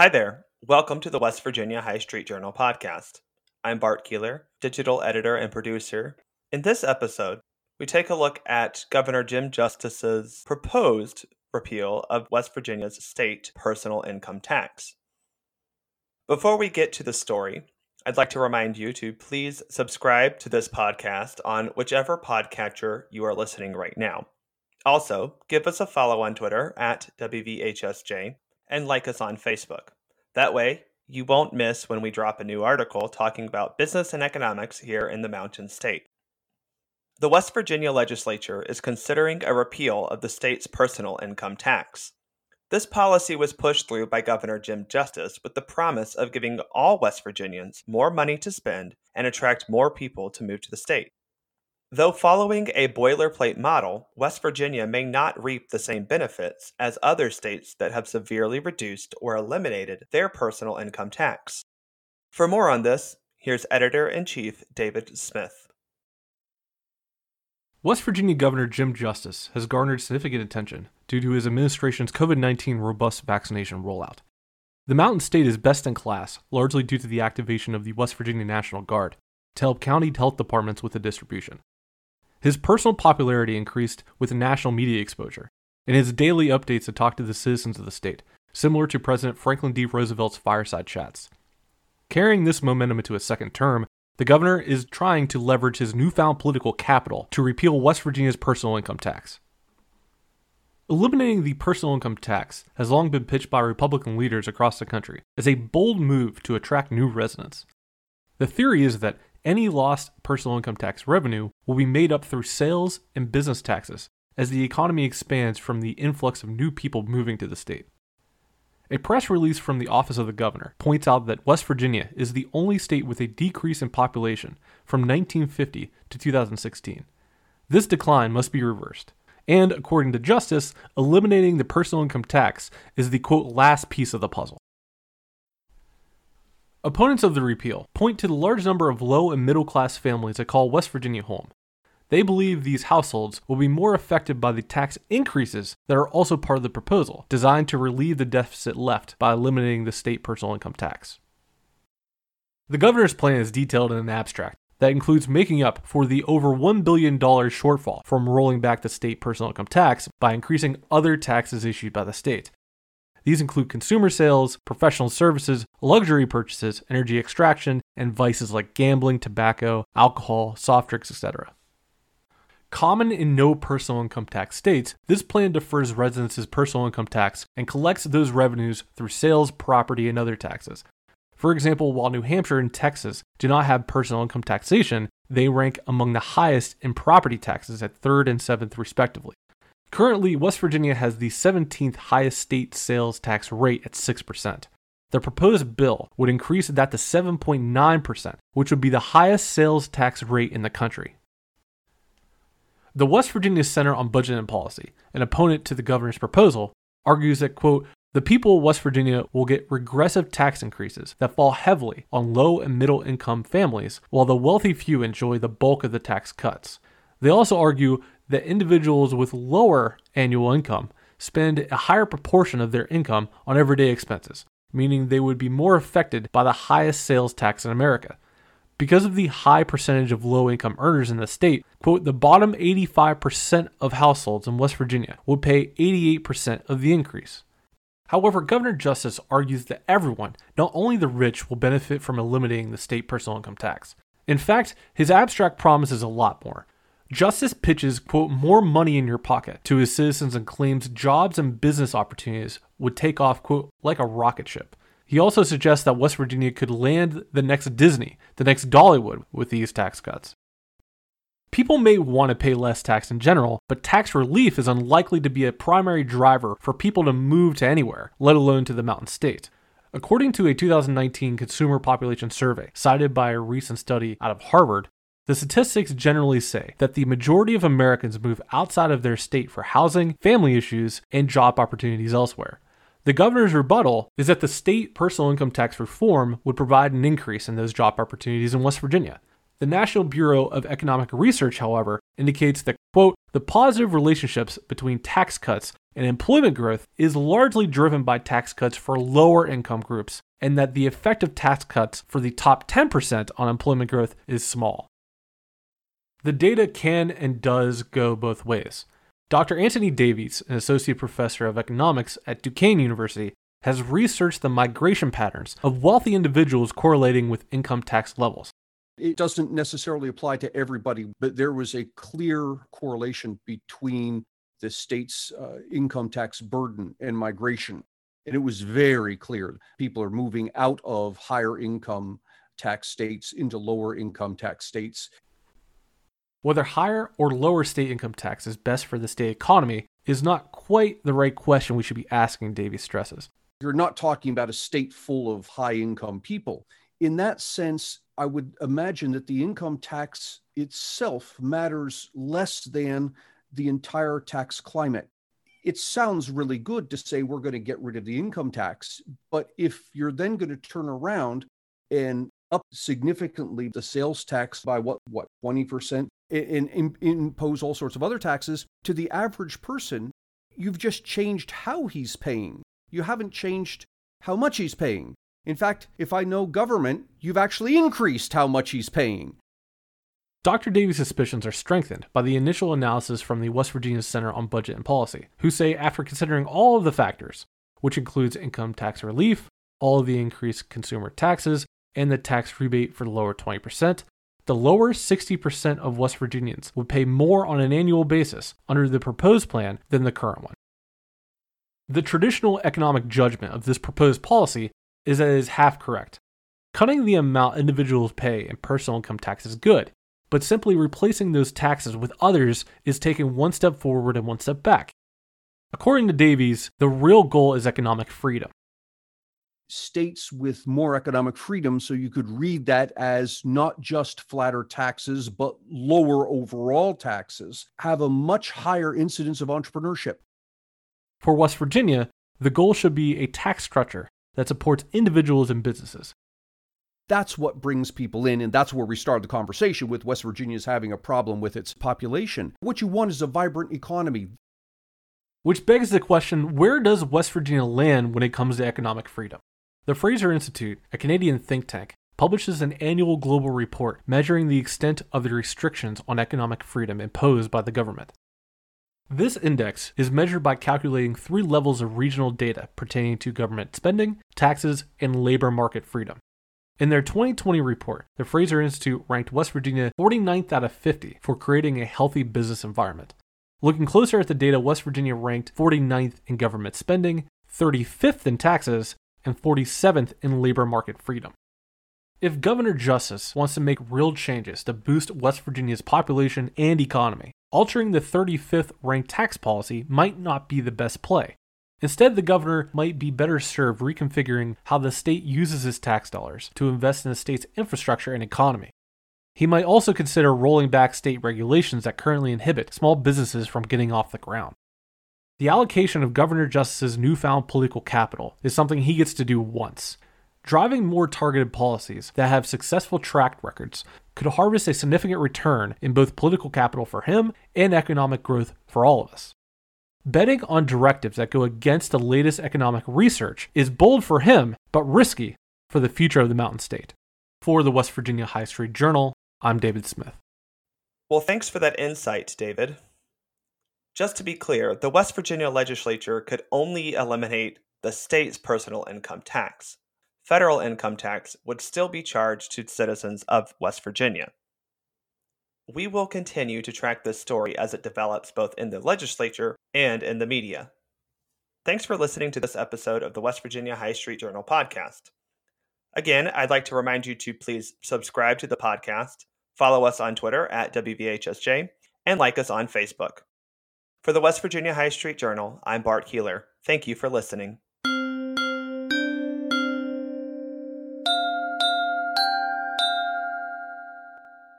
Hi there. Welcome to the West Virginia High Street Journal podcast. I'm Bart Keeler, digital editor and producer. In this episode, we take a look at Governor Jim Justice's proposed repeal of West Virginia's state personal income tax. Before we get to the story, I'd like to remind you to please subscribe to this podcast on whichever podcatcher you are listening right now. Also, give us a follow on Twitter at WVHSJ and like us on Facebook. That way, you won't miss when we drop a new article talking about business and economics here in the Mountain State. The West Virginia legislature is considering a repeal of the state's personal income tax. This policy was pushed through by Governor Jim Justice with the promise of giving all West Virginians more money to spend and attract more people to move to the state. Though following a boilerplate model, West Virginia may not reap the same benefits as other states that have severely reduced or eliminated their personal income tax. For more on this, here's Editor in Chief David Smith. West Virginia Governor Jim Justice has garnered significant attention due to his administration's COVID 19 robust vaccination rollout. The Mountain State is best in class, largely due to the activation of the West Virginia National Guard to help county health departments with the distribution. His personal popularity increased with national media exposure, and his daily updates to talk to the citizens of the state, similar to President Franklin D. Roosevelt's fireside chats. Carrying this momentum into a second term, the governor is trying to leverage his newfound political capital to repeal West Virginia's personal income tax. Eliminating the personal income tax has long been pitched by Republican leaders across the country as a bold move to attract new residents. The theory is that any lost personal income tax revenue will be made up through sales and business taxes as the economy expands from the influx of new people moving to the state. A press release from the Office of the Governor points out that West Virginia is the only state with a decrease in population from 1950 to 2016. This decline must be reversed. And according to Justice, eliminating the personal income tax is the quote last piece of the puzzle. Opponents of the repeal point to the large number of low and middle class families that call West Virginia home. They believe these households will be more affected by the tax increases that are also part of the proposal, designed to relieve the deficit left by eliminating the state personal income tax. The governor's plan is detailed in an abstract that includes making up for the over $1 billion shortfall from rolling back the state personal income tax by increasing other taxes issued by the state, these include consumer sales, professional services, luxury purchases, energy extraction, and vices like gambling, tobacco, alcohol, soft drinks, etc. Common in no personal income tax states, this plan defers residents' personal income tax and collects those revenues through sales, property, and other taxes. For example, while New Hampshire and Texas do not have personal income taxation, they rank among the highest in property taxes at 3rd and 7th, respectively. Currently, West Virginia has the 17th highest state sales tax rate at 6%. The proposed bill would increase that to 7.9%, which would be the highest sales tax rate in the country. The West Virginia Center on Budget and Policy, an opponent to the governor's proposal, argues that, quote, the people of West Virginia will get regressive tax increases that fall heavily on low and middle income families, while the wealthy few enjoy the bulk of the tax cuts. They also argue that individuals with lower annual income spend a higher proportion of their income on everyday expenses, meaning they would be more affected by the highest sales tax in America. Because of the high percentage of low income earners in the state, quote, the bottom 85% of households in West Virginia would pay 88% of the increase. However, Governor Justice argues that everyone, not only the rich, will benefit from eliminating the state personal income tax. In fact, his abstract promises a lot more. Justice pitches, quote, more money in your pocket to his citizens and claims jobs and business opportunities would take off, quote, like a rocket ship. He also suggests that West Virginia could land the next Disney, the next Dollywood, with these tax cuts. People may want to pay less tax in general, but tax relief is unlikely to be a primary driver for people to move to anywhere, let alone to the Mountain State. According to a 2019 Consumer Population Survey cited by a recent study out of Harvard, the statistics generally say that the majority of Americans move outside of their state for housing, family issues, and job opportunities elsewhere. The governor's rebuttal is that the state personal income tax reform would provide an increase in those job opportunities in West Virginia. The National Bureau of Economic Research, however, indicates that, quote, the positive relationships between tax cuts and employment growth is largely driven by tax cuts for lower income groups, and that the effect of tax cuts for the top 10% on employment growth is small. The data can and does go both ways. Dr. Anthony Davies, an associate professor of economics at Duquesne University, has researched the migration patterns of wealthy individuals correlating with income tax levels. It doesn't necessarily apply to everybody, but there was a clear correlation between the state's uh, income tax burden and migration. And it was very clear people are moving out of higher income tax states into lower income tax states. Whether higher or lower state income tax is best for the state economy is not quite the right question we should be asking, Davies stresses. You're not talking about a state full of high income people. In that sense, I would imagine that the income tax itself matters less than the entire tax climate. It sounds really good to say we're going to get rid of the income tax, but if you're then going to turn around and up significantly the sales tax by what what 20% and, and impose all sorts of other taxes to the average person you've just changed how he's paying you haven't changed how much he's paying in fact if i know government you've actually increased how much he's paying Dr. Davies' suspicions are strengthened by the initial analysis from the West Virginia Center on Budget and Policy, who say after considering all of the factors, which includes income tax relief, all of the increased consumer taxes, and the tax rebate for the lower 20%, the lower 60% of West Virginians would pay more on an annual basis under the proposed plan than the current one. The traditional economic judgment of this proposed policy is that it is half correct. Cutting the amount individuals pay in personal income tax is good, but simply replacing those taxes with others is taking one step forward and one step back. According to Davies, the real goal is economic freedom states with more economic freedom. So you could read that as not just flatter taxes, but lower overall taxes, have a much higher incidence of entrepreneurship. For West Virginia, the goal should be a tax structure that supports individuals and businesses. That's what brings people in, and that's where we start the conversation with West Virginia's having a problem with its population. What you want is a vibrant economy. Which begs the question where does West Virginia land when it comes to economic freedom? The Fraser Institute, a Canadian think tank, publishes an annual global report measuring the extent of the restrictions on economic freedom imposed by the government. This index is measured by calculating three levels of regional data pertaining to government spending, taxes, and labor market freedom. In their 2020 report, the Fraser Institute ranked West Virginia 49th out of 50 for creating a healthy business environment. Looking closer at the data, West Virginia ranked 49th in government spending, 35th in taxes, and 47th in labor market freedom. If Governor Justice wants to make real changes to boost West Virginia's population and economy, altering the 35th ranked tax policy might not be the best play. Instead, the governor might be better served reconfiguring how the state uses its tax dollars to invest in the state's infrastructure and economy. He might also consider rolling back state regulations that currently inhibit small businesses from getting off the ground. The allocation of Governor Justice's newfound political capital is something he gets to do once. Driving more targeted policies that have successful track records could harvest a significant return in both political capital for him and economic growth for all of us. Betting on directives that go against the latest economic research is bold for him, but risky for the future of the Mountain State. For the West Virginia High Street Journal, I'm David Smith. Well, thanks for that insight, David. Just to be clear, the West Virginia legislature could only eliminate the state's personal income tax. Federal income tax would still be charged to citizens of West Virginia. We will continue to track this story as it develops both in the legislature and in the media. Thanks for listening to this episode of the West Virginia High Street Journal podcast. Again, I'd like to remind you to please subscribe to the podcast, follow us on Twitter at WVHSJ, and like us on Facebook. For the West Virginia High Street Journal, I'm Bart Keeler. Thank you for listening.